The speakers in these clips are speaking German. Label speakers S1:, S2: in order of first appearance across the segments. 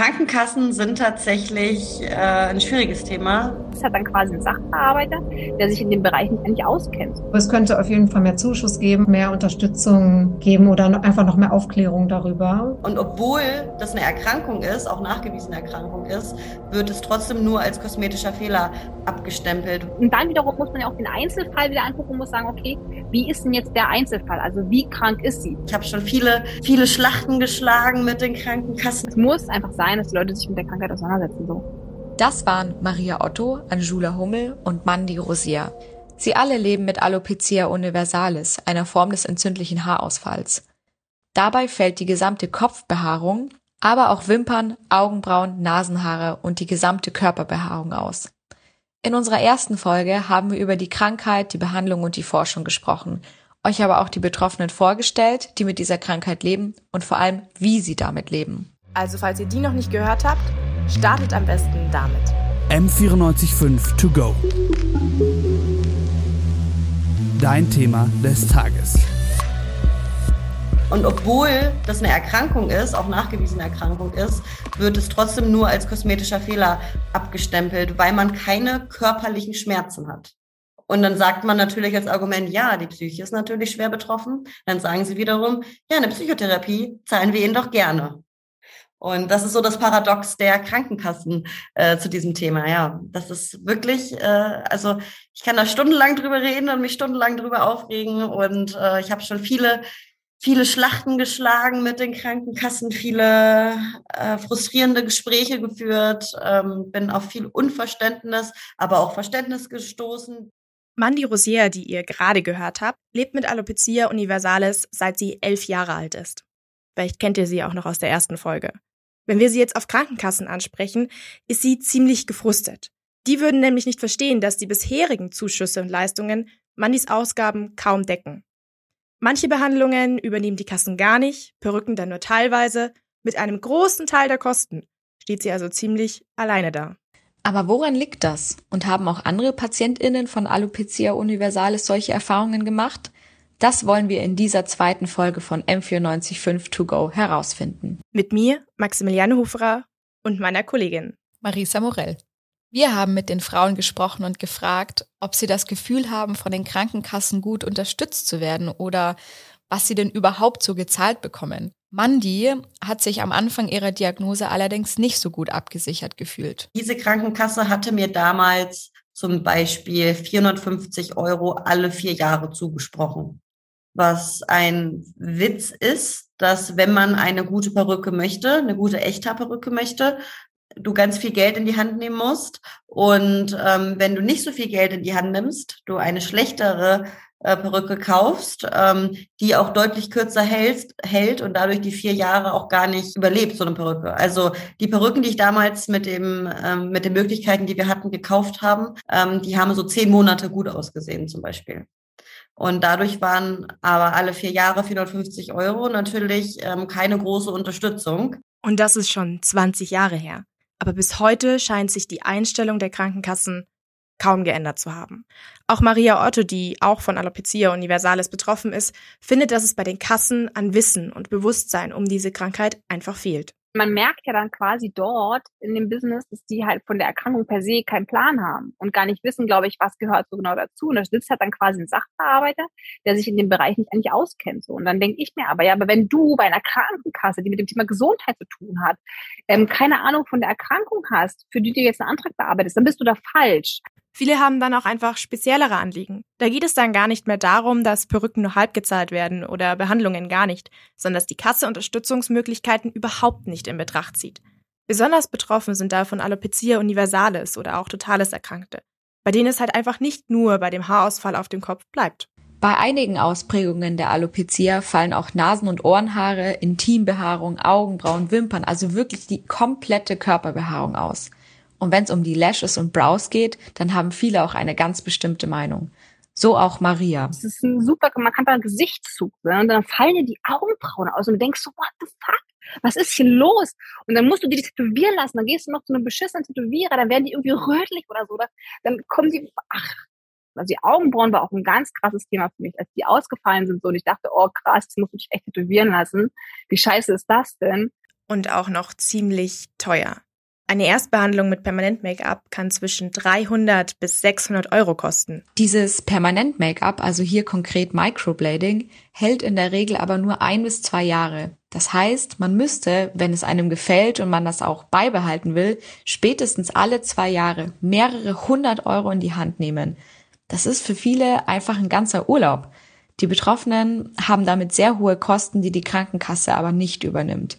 S1: Krankenkassen sind tatsächlich äh, ein schwieriges Thema.
S2: Es hat dann quasi einen Sachbearbeiter, der sich in dem Bereich nicht auskennt.
S3: Es könnte auf jeden Fall mehr Zuschuss geben, mehr Unterstützung geben oder einfach noch mehr Aufklärung darüber.
S1: Und obwohl das eine Erkrankung ist, auch nachgewiesene Erkrankung ist, wird es trotzdem nur als kosmetischer Fehler abgestempelt.
S2: Und dann wiederum muss man ja auch den Einzelfall wieder angucken und muss sagen, okay, wie ist denn jetzt der Einzelfall? Also wie krank ist sie?
S1: Ich habe schon viele, viele Schlachten geschlagen mit den Krankenkassen.
S2: Es muss einfach sein, dass die Leute sich mit der Krankheit auseinandersetzen. So.
S4: Das waren Maria Otto, Anjula Hummel und Mandy Rosier. Sie alle leben mit Alopecia universalis, einer Form des entzündlichen Haarausfalls. Dabei fällt die gesamte Kopfbehaarung, aber auch Wimpern, Augenbrauen, Nasenhaare und die gesamte Körperbehaarung aus. In unserer ersten Folge haben wir über die Krankheit, die Behandlung und die Forschung gesprochen, euch aber auch die Betroffenen vorgestellt, die mit dieser Krankheit leben und vor allem, wie sie damit leben.
S5: Also falls ihr die noch nicht gehört habt, startet am besten damit.
S6: M945 To Go. Dein Thema des Tages.
S1: Und obwohl das eine Erkrankung ist, auch nachgewiesene Erkrankung ist, wird es trotzdem nur als kosmetischer Fehler abgestempelt, weil man keine körperlichen Schmerzen hat. Und dann sagt man natürlich als Argument, ja, die Psyche ist natürlich schwer betroffen. Dann sagen sie wiederum, ja, eine Psychotherapie zahlen wir Ihnen doch gerne. Und das ist so das Paradox der Krankenkassen äh, zu diesem Thema. Ja, das ist wirklich, äh, also ich kann da stundenlang drüber reden und mich stundenlang drüber aufregen. Und äh, ich habe schon viele, viele Schlachten geschlagen mit den Krankenkassen, viele äh, frustrierende Gespräche geführt, ähm, bin auf viel Unverständnis, aber auch Verständnis gestoßen.
S5: Mandy Rosier, die ihr gerade gehört habt, lebt mit Alopecia universalis, seit sie elf Jahre alt ist. Vielleicht kennt ihr sie auch noch aus der ersten Folge. Wenn wir sie jetzt auf Krankenkassen ansprechen, ist sie ziemlich gefrustet. Die würden nämlich nicht verstehen, dass die bisherigen Zuschüsse und Leistungen Mandys Ausgaben kaum decken. Manche Behandlungen übernehmen die Kassen gar nicht, Perücken dann nur teilweise. Mit einem großen Teil der Kosten steht sie also ziemlich alleine da.
S4: Aber woran liegt das? Und haben auch andere PatientInnen von Alopecia universalis solche Erfahrungen gemacht? Das wollen wir in dieser zweiten Folge von M945 To Go herausfinden.
S5: Mit mir, Maximiliane Huferer und meiner Kollegin
S7: Marisa Morell. Wir haben mit den Frauen gesprochen und gefragt, ob sie das Gefühl haben, von den Krankenkassen gut unterstützt zu werden oder was sie denn überhaupt so gezahlt bekommen. Mandy hat sich am Anfang ihrer Diagnose allerdings nicht so gut abgesichert gefühlt.
S1: Diese Krankenkasse hatte mir damals zum Beispiel 450 Euro alle vier Jahre zugesprochen was ein Witz ist, dass wenn man eine gute Perücke möchte, eine gute Echthaarperücke möchte, du ganz viel Geld in die Hand nehmen musst. Und ähm, wenn du nicht so viel Geld in die Hand nimmst, du eine schlechtere äh, Perücke kaufst, ähm, die auch deutlich kürzer hält, hält und dadurch die vier Jahre auch gar nicht überlebt, so eine Perücke. Also die Perücken, die ich damals mit dem ähm, mit den Möglichkeiten, die wir hatten, gekauft haben, ähm, die haben so zehn Monate gut ausgesehen zum Beispiel. Und dadurch waren aber alle vier Jahre 450 Euro natürlich ähm, keine große Unterstützung.
S5: Und das ist schon 20 Jahre her. Aber bis heute scheint sich die Einstellung der Krankenkassen kaum geändert zu haben. Auch Maria Otto, die auch von Alopecia universalis betroffen ist, findet, dass es bei den Kassen an Wissen und Bewusstsein um diese Krankheit einfach fehlt
S2: man merkt ja dann quasi dort in dem Business, dass die halt von der Erkrankung per se keinen Plan haben und gar nicht wissen, glaube ich, was gehört so genau dazu. Und da sitzt halt dann quasi ein Sachbearbeiter, der sich in dem Bereich nicht eigentlich auskennt. So. Und dann denke ich mir aber, ja, aber wenn du bei einer Krankenkasse, die mit dem Thema Gesundheit zu tun hat, ähm, keine Ahnung von der Erkrankung hast, für die du jetzt einen Antrag bearbeitest, dann bist du da falsch.
S5: Viele haben dann auch einfach speziellere Anliegen. Da geht es dann gar nicht mehr darum, dass Perücken nur halb gezahlt werden oder Behandlungen gar nicht, sondern dass die Kasse Unterstützungsmöglichkeiten überhaupt nicht in Betracht zieht. Besonders betroffen sind davon Alopecia universalis oder auch totales Erkrankte, bei denen es halt einfach nicht nur bei dem Haarausfall auf dem Kopf bleibt.
S4: Bei einigen Ausprägungen der Alopecia fallen auch Nasen- und Ohrenhaare, Intimbehaarung, Augenbrauen, Wimpern, also wirklich die komplette Körperbehaarung aus. Und wenn es um die Lashes und Brows geht, dann haben viele auch eine ganz bestimmte Meinung. So auch Maria.
S2: Das ist ein super markanter Gesichtszug. Ne? Und dann fallen dir die Augenbrauen aus und du denkst so, what the fuck? Was ist hier los? Und dann musst du die tätowieren lassen. Dann gehst du noch zu einem beschissenen Tätowierer, dann werden die irgendwie rötlich oder so. Dann kommen die, ach, also die Augenbrauen war auch ein ganz krasses Thema für mich, als die ausgefallen sind so und ich dachte, oh krass, das musst du dich echt tätowieren lassen. Wie scheiße ist das denn?
S5: und auch noch ziemlich teuer. Eine Erstbehandlung mit Permanent-Make-up kann zwischen 300 bis 600 Euro kosten.
S4: Dieses Permanent-Make-up, also hier konkret Microblading, hält in der Regel aber nur ein bis zwei Jahre. Das heißt, man müsste, wenn es einem gefällt und man das auch beibehalten will, spätestens alle zwei Jahre mehrere hundert Euro in die Hand nehmen. Das ist für viele einfach ein ganzer Urlaub. Die Betroffenen haben damit sehr hohe Kosten, die die Krankenkasse aber nicht übernimmt.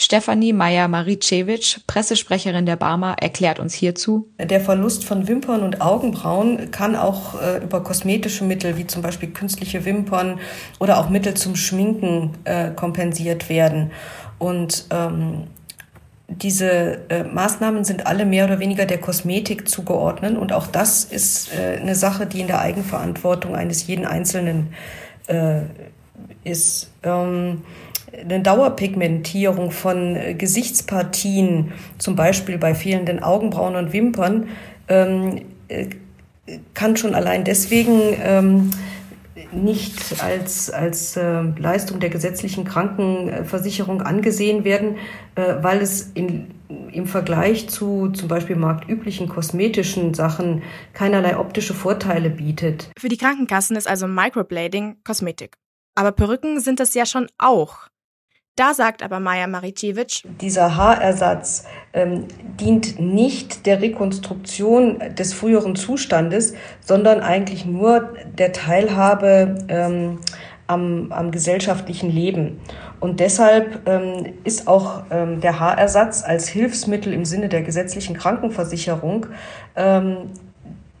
S4: Stefanie Meyer-Maricevic, Pressesprecherin der Barmer, erklärt uns hierzu.
S8: Der Verlust von Wimpern und Augenbrauen kann auch äh, über kosmetische Mittel wie zum Beispiel künstliche Wimpern oder auch Mittel zum Schminken äh, kompensiert werden. Und ähm, diese äh, Maßnahmen sind alle mehr oder weniger der Kosmetik zugeordnet. Und auch das ist äh, eine Sache, die in der Eigenverantwortung eines jeden Einzelnen äh, ist. Ähm, eine Dauerpigmentierung von äh, Gesichtspartien, zum Beispiel bei fehlenden Augenbrauen und Wimpern, ähm, äh, kann schon allein deswegen ähm, nicht als, als äh, Leistung der gesetzlichen Krankenversicherung angesehen werden, äh, weil es in, im Vergleich zu zum Beispiel marktüblichen kosmetischen Sachen keinerlei optische Vorteile bietet.
S5: Für die Krankenkassen ist also Microblading Kosmetik. Aber Perücken sind es ja schon auch. Da sagt aber Maja Maricevic,
S8: dieser Haarersatz ähm, dient nicht der Rekonstruktion des früheren Zustandes, sondern eigentlich nur der Teilhabe ähm, am, am gesellschaftlichen Leben. Und deshalb ähm, ist auch ähm, der Haarersatz als Hilfsmittel im Sinne der gesetzlichen Krankenversicherung ähm,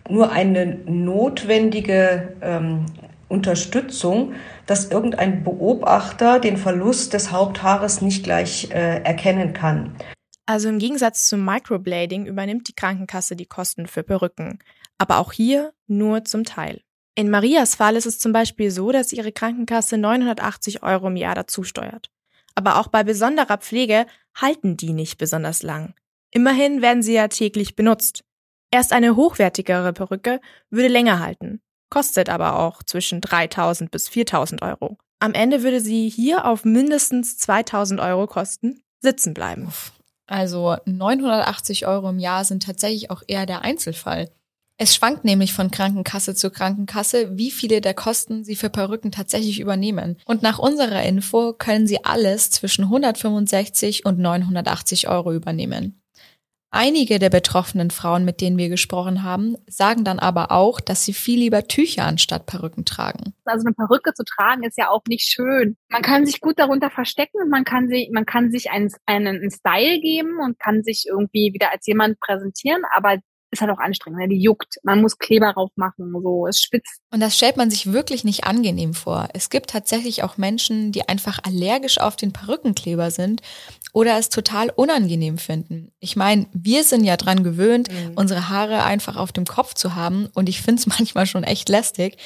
S8: nur eine notwendige ähm, Unterstützung, dass irgendein Beobachter den Verlust des Haupthaares nicht gleich äh, erkennen kann.
S5: Also im Gegensatz zum Microblading übernimmt die Krankenkasse die Kosten für Perücken, aber auch hier nur zum Teil. In Marias Fall ist es zum Beispiel so, dass ihre Krankenkasse 980 Euro im Jahr dazu steuert. Aber auch bei besonderer Pflege halten die nicht besonders lang. Immerhin werden sie ja täglich benutzt. Erst eine hochwertigere Perücke würde länger halten kostet aber auch zwischen 3000 bis 4000 Euro. Am Ende würde sie hier auf mindestens 2000 Euro kosten, sitzen bleiben.
S7: Also 980 Euro im Jahr sind tatsächlich auch eher der Einzelfall. Es schwankt nämlich von Krankenkasse zu Krankenkasse, wie viele der Kosten sie für Perücken tatsächlich übernehmen. Und nach unserer Info können sie alles zwischen 165 und 980 Euro übernehmen. Einige der betroffenen Frauen, mit denen wir gesprochen haben, sagen dann aber auch, dass sie viel lieber Tücher anstatt Perücken tragen.
S2: Also eine Perücke zu tragen ist ja auch nicht schön. Man kann sich gut darunter verstecken man kann sich, man kann sich einen, einen Style geben und kann sich irgendwie wieder als jemand präsentieren, aber ist halt auch anstrengend, ne? die juckt. Man muss Kleber drauf machen, so, es spitzt.
S7: Und das stellt man sich wirklich nicht angenehm vor. Es gibt tatsächlich auch Menschen, die einfach allergisch auf den Perückenkleber sind oder es total unangenehm finden. Ich meine, wir sind ja dran gewöhnt, mhm. unsere Haare einfach auf dem Kopf zu haben und ich finde es manchmal schon echt lästig.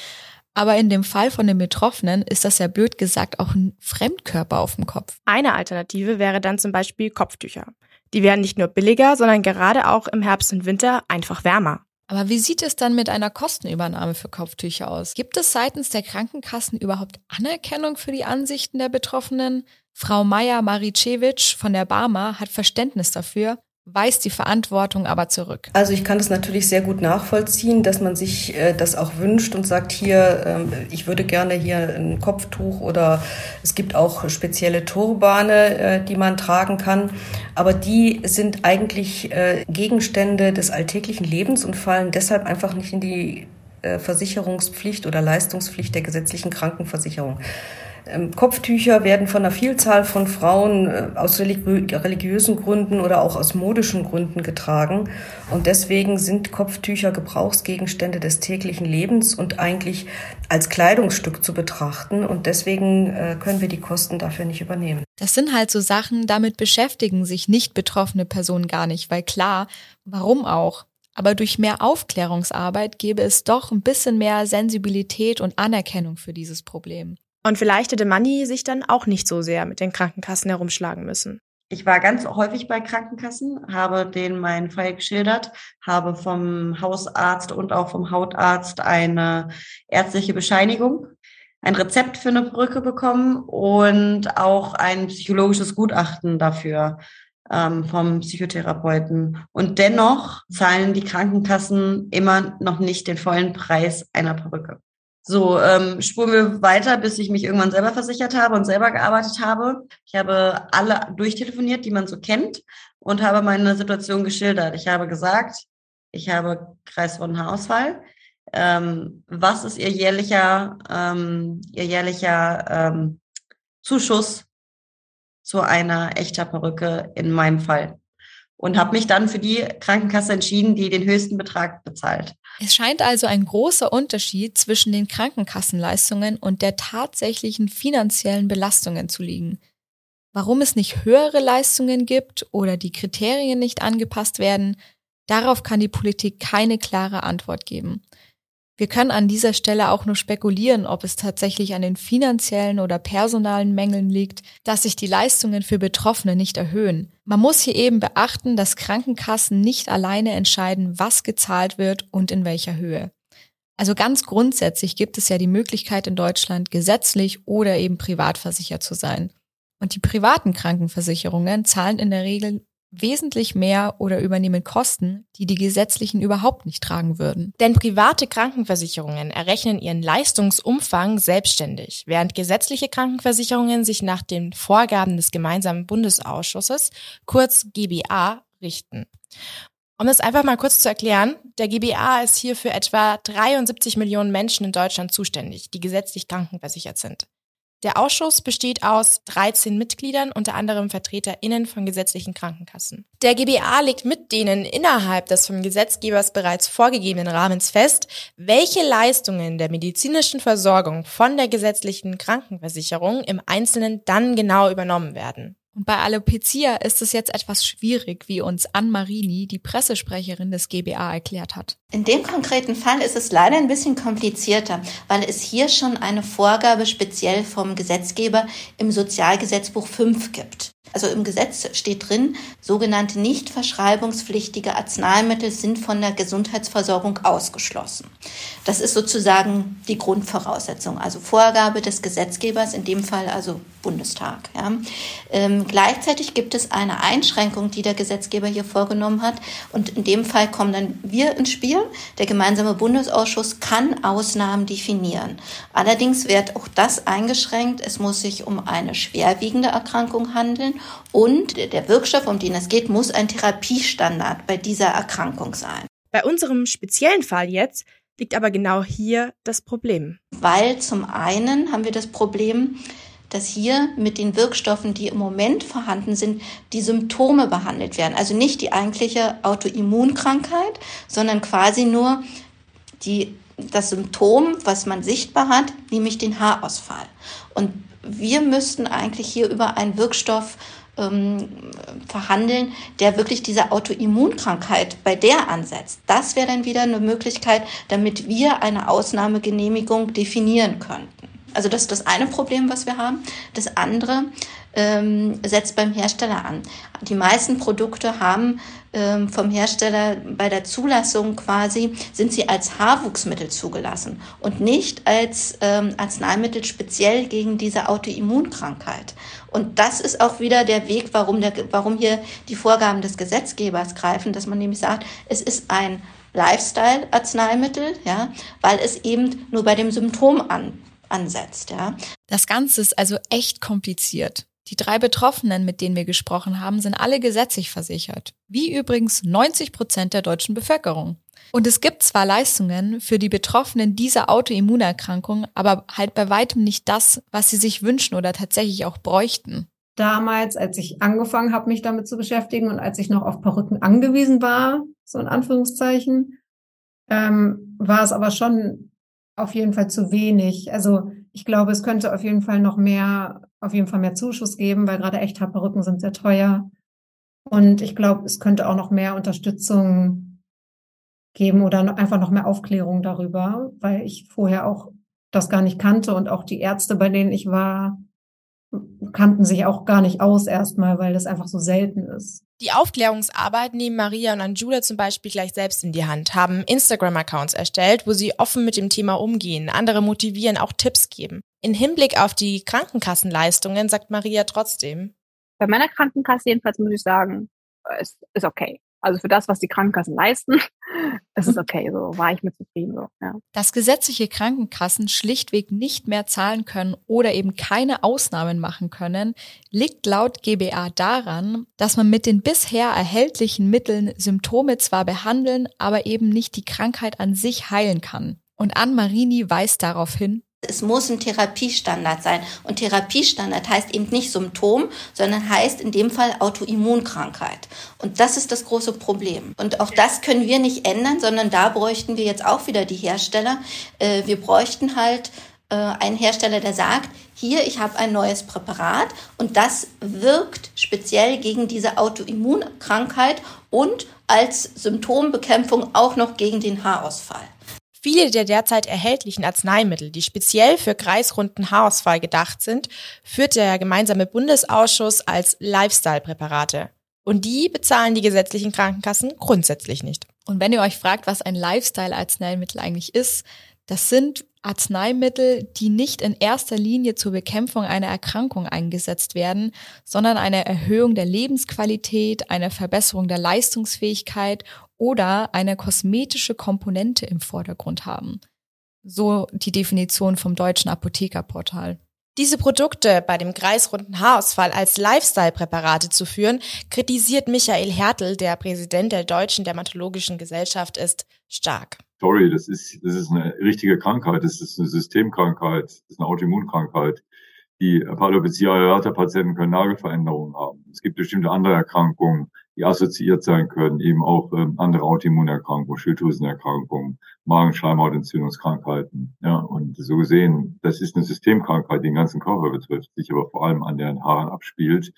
S7: Aber in dem Fall von den Betroffenen ist das ja blöd gesagt auch ein Fremdkörper auf dem Kopf.
S5: Eine Alternative wäre dann zum Beispiel Kopftücher. Die werden nicht nur billiger, sondern gerade auch im Herbst und Winter einfach wärmer.
S7: Aber wie sieht es dann mit einer Kostenübernahme für Kopftücher aus? Gibt es seitens der Krankenkassen überhaupt Anerkennung für die Ansichten der Betroffenen? Frau Maya Maricevic von der Barmer hat Verständnis dafür weist die Verantwortung aber zurück.
S8: Also ich kann das natürlich sehr gut nachvollziehen, dass man sich äh, das auch wünscht und sagt, hier, ähm, ich würde gerne hier ein Kopftuch oder es gibt auch spezielle Turbane, äh, die man tragen kann. Aber die sind eigentlich äh, Gegenstände des alltäglichen Lebens und fallen deshalb einfach nicht in die äh, Versicherungspflicht oder Leistungspflicht der gesetzlichen Krankenversicherung. Ähm, Kopftücher werden von einer Vielzahl von Frauen äh, aus religiösen Gründen oder auch aus modischen Gründen getragen. Und deswegen sind Kopftücher Gebrauchsgegenstände des täglichen Lebens und eigentlich als Kleidungsstück zu betrachten. Und deswegen äh, können wir die Kosten dafür nicht übernehmen.
S7: Das sind halt so Sachen, damit beschäftigen sich nicht betroffene Personen gar nicht, weil klar, warum auch? Aber durch mehr Aufklärungsarbeit gäbe es doch ein bisschen mehr Sensibilität und Anerkennung für dieses Problem.
S5: Und vielleicht hätte Manni sich dann auch nicht so sehr mit den Krankenkassen herumschlagen müssen.
S1: Ich war ganz häufig bei Krankenkassen, habe denen meinen Fall geschildert, habe vom Hausarzt und auch vom Hautarzt eine ärztliche Bescheinigung. ein Rezept für eine Perücke bekommen und auch ein psychologisches Gutachten dafür ähm, vom Psychotherapeuten. Und dennoch zahlen die Krankenkassen immer noch nicht den vollen Preis einer Perücke. So, ähm, spuren wir weiter, bis ich mich irgendwann selber versichert habe und selber gearbeitet habe. Ich habe alle durchtelefoniert, die man so kennt, und habe meine Situation geschildert. Ich habe gesagt, ich habe Kreisrundenhaarausfall. Ähm, was ist Ihr jährlicher, ähm, Ihr jährlicher ähm, Zuschuss zu einer echter Perücke in meinem Fall? Und habe mich dann für die Krankenkasse entschieden, die den höchsten Betrag bezahlt.
S7: Es scheint also ein großer Unterschied zwischen den Krankenkassenleistungen und der tatsächlichen finanziellen Belastungen zu liegen. Warum es nicht höhere Leistungen gibt oder die Kriterien nicht angepasst werden, darauf kann die Politik keine klare Antwort geben. Wir können an dieser Stelle auch nur spekulieren, ob es tatsächlich an den finanziellen oder personalen Mängeln liegt, dass sich die Leistungen für Betroffene nicht erhöhen. Man muss hier eben beachten, dass Krankenkassen nicht alleine entscheiden, was gezahlt wird und in welcher Höhe. Also ganz grundsätzlich gibt es ja die Möglichkeit in Deutschland gesetzlich oder eben privat versichert zu sein. Und die privaten Krankenversicherungen zahlen in der Regel wesentlich mehr oder übernehmen Kosten, die die gesetzlichen überhaupt nicht tragen würden.
S5: Denn private Krankenversicherungen errechnen ihren Leistungsumfang selbstständig, während gesetzliche Krankenversicherungen sich nach den Vorgaben des gemeinsamen Bundesausschusses, kurz GBA, richten. Um das einfach mal kurz zu erklären, der GBA ist hier für etwa 73 Millionen Menschen in Deutschland zuständig, die gesetzlich krankenversichert sind. Der Ausschuss besteht aus 13 Mitgliedern, unter anderem VertreterInnen von gesetzlichen Krankenkassen. Der GBA legt mit denen innerhalb des vom Gesetzgebers bereits vorgegebenen Rahmens fest, welche Leistungen der medizinischen Versorgung von der gesetzlichen Krankenversicherung im Einzelnen dann genau übernommen werden.
S7: Und bei Alopecia ist es jetzt etwas schwierig, wie uns Ann Marini, die Pressesprecherin des GBA, erklärt hat.
S9: In dem konkreten Fall ist es leider ein bisschen komplizierter, weil es hier schon eine Vorgabe speziell vom Gesetzgeber im Sozialgesetzbuch 5 gibt. Also im Gesetz steht drin, sogenannte nicht verschreibungspflichtige Arzneimittel sind von der Gesundheitsversorgung ausgeschlossen. Das ist sozusagen die Grundvoraussetzung, also Vorgabe des Gesetzgebers, in dem Fall also Bundestag. Ja. Ähm, gleichzeitig gibt es eine Einschränkung, die der Gesetzgeber hier vorgenommen hat. Und in dem Fall kommen dann wir ins Spiel. Der gemeinsame Bundesausschuss kann Ausnahmen definieren. Allerdings wird auch das eingeschränkt. Es muss sich um eine schwerwiegende Erkrankung handeln und der Wirkstoff, um den es geht, muss ein Therapiestandard bei dieser Erkrankung sein.
S5: Bei unserem speziellen Fall jetzt liegt aber genau hier das Problem.
S9: Weil zum einen haben wir das Problem, dass hier mit den Wirkstoffen, die im Moment vorhanden sind, die Symptome behandelt werden. Also nicht die eigentliche Autoimmunkrankheit, sondern quasi nur die, das Symptom, was man sichtbar hat, nämlich den Haarausfall. Und wir müssten eigentlich hier über einen Wirkstoff ähm, verhandeln, der wirklich diese Autoimmunkrankheit bei der ansetzt. Das wäre dann wieder eine Möglichkeit, damit wir eine Ausnahmegenehmigung definieren könnten. Also das ist das eine Problem, was wir haben. Das andere ähm, setzt beim Hersteller an. Die meisten Produkte haben ähm, vom Hersteller bei der Zulassung quasi, sind sie als Haarwuchsmittel zugelassen und nicht als ähm, Arzneimittel speziell gegen diese Autoimmunkrankheit. Und das ist auch wieder der Weg, warum, der, warum hier die Vorgaben des Gesetzgebers greifen, dass man nämlich sagt, es ist ein Lifestyle-Arzneimittel, ja, weil es eben nur bei dem Symptom an, ansetzt, ja.
S7: Das Ganze ist also echt kompliziert. Die drei Betroffenen, mit denen wir gesprochen haben, sind alle gesetzlich versichert, wie übrigens 90 Prozent der deutschen Bevölkerung. Und es gibt zwar Leistungen für die Betroffenen dieser Autoimmunerkrankung, aber halt bei weitem nicht das, was sie sich wünschen oder tatsächlich auch bräuchten.
S3: Damals, als ich angefangen habe, mich damit zu beschäftigen und als ich noch auf Perücken angewiesen war, so in Anführungszeichen, ähm, war es aber schon auf jeden Fall zu wenig. Also ich glaube, es könnte auf jeden Fall noch mehr, auf jeden Fall mehr Zuschuss geben, weil gerade Echthaarperücken sind sehr teuer. Und ich glaube, es könnte auch noch mehr Unterstützung geben oder einfach noch mehr Aufklärung darüber, weil ich vorher auch das gar nicht kannte und auch die Ärzte, bei denen ich war, kannten sich auch gar nicht aus erstmal, weil das einfach so selten ist.
S5: Die Aufklärungsarbeit nehmen Maria und Anjula zum Beispiel gleich selbst in die Hand, haben Instagram-Accounts erstellt, wo sie offen mit dem Thema umgehen, andere motivieren, auch Tipps geben. In Hinblick auf die Krankenkassenleistungen sagt Maria trotzdem.
S2: Bei meiner Krankenkasse jedenfalls muss ich sagen, es ist okay. Also für das, was die Krankenkassen leisten, ist es okay. So war ich mit zufrieden. So, ja.
S7: Dass gesetzliche Krankenkassen schlichtweg nicht mehr zahlen können oder eben keine Ausnahmen machen können, liegt laut GBA daran, dass man mit den bisher erhältlichen Mitteln Symptome zwar behandeln, aber eben nicht die Krankheit an sich heilen kann. Und Ann Marini weist darauf hin,
S9: es muss ein Therapiestandard sein. Und Therapiestandard heißt eben nicht Symptom, sondern heißt in dem Fall Autoimmunkrankheit. Und das ist das große Problem. Und auch das können wir nicht ändern, sondern da bräuchten wir jetzt auch wieder die Hersteller. Äh, wir bräuchten halt äh, einen Hersteller, der sagt, hier, ich habe ein neues Präparat und das wirkt speziell gegen diese Autoimmunkrankheit und als Symptombekämpfung auch noch gegen den Haarausfall.
S5: Viele der derzeit erhältlichen Arzneimittel, die speziell für kreisrunden Haarausfall gedacht sind, führt der gemeinsame Bundesausschuss als Lifestyle-Präparate. Und die bezahlen die gesetzlichen Krankenkassen grundsätzlich nicht.
S7: Und wenn ihr euch fragt, was ein Lifestyle-Arzneimittel eigentlich ist, das sind Arzneimittel, die nicht in erster Linie zur Bekämpfung einer Erkrankung eingesetzt werden, sondern eine Erhöhung der Lebensqualität, eine Verbesserung der Leistungsfähigkeit oder eine kosmetische Komponente im Vordergrund haben. So die Definition vom deutschen Apothekerportal.
S5: Diese Produkte bei dem kreisrunden Haarausfall als Lifestyle-Präparate zu führen, kritisiert Michael Hertel, der Präsident der Deutschen Dermatologischen Gesellschaft ist, stark.
S10: Sorry, das ist, das ist eine richtige Krankheit, das ist eine Systemkrankheit, das ist eine Autoimmunkrankheit. Die Alopecia areata Patienten können Nagelveränderungen haben. Es gibt bestimmte andere Erkrankungen, die assoziiert sein können, eben auch ähm, andere Autoimmunerkrankungen, Schilddrüsenerkrankungen, Magenschleimhautentzündungskrankheiten. Ja, und so gesehen, das ist eine Systemkrankheit, die den ganzen Körper betrifft, sich aber vor allem an den Haaren abspielt.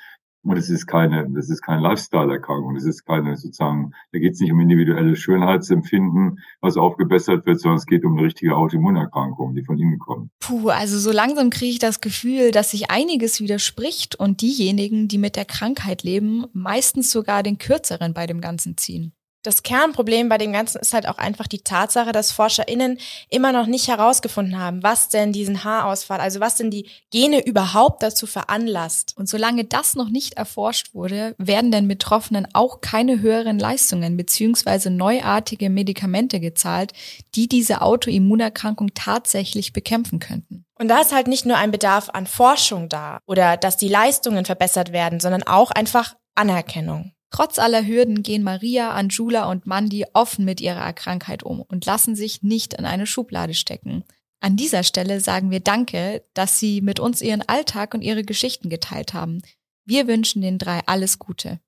S10: Und es ist keine, das ist keine Lifestyle-Erkrankung. Das ist keine sozusagen, da geht es nicht um individuelles Schönheitsempfinden, was aufgebessert wird, sondern es geht um eine richtige Autoimmunerkrankung, die von innen kommt.
S7: Puh, also so langsam kriege ich das Gefühl, dass sich einiges widerspricht und diejenigen, die mit der Krankheit leben, meistens sogar den kürzeren bei dem Ganzen ziehen.
S5: Das Kernproblem bei dem Ganzen ist halt auch einfach die Tatsache, dass ForscherInnen immer noch nicht herausgefunden haben, was denn diesen Haarausfall, also was denn die Gene überhaupt dazu veranlasst.
S7: Und solange das noch nicht erforscht wurde, werden den Betroffenen auch keine höheren Leistungen beziehungsweise neuartige Medikamente gezahlt, die diese Autoimmunerkrankung tatsächlich bekämpfen könnten.
S5: Und da ist halt nicht nur ein Bedarf an Forschung da oder dass die Leistungen verbessert werden, sondern auch einfach Anerkennung.
S7: Trotz aller Hürden gehen Maria, Anjula und Mandy offen mit ihrer Krankheit um und lassen sich nicht in eine Schublade stecken. An dieser Stelle sagen wir Danke, dass Sie mit uns Ihren Alltag und Ihre Geschichten geteilt haben. Wir wünschen den drei alles Gute.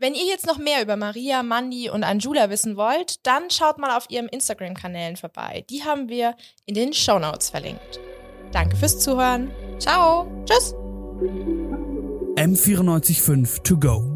S5: Wenn ihr jetzt noch mehr über Maria, Mandy und Anjula wissen wollt, dann schaut mal auf ihrem Instagram-Kanälen vorbei. Die haben wir in den Show Notes verlinkt. Danke fürs Zuhören. Ciao. Tschüss.
S6: M945 to go.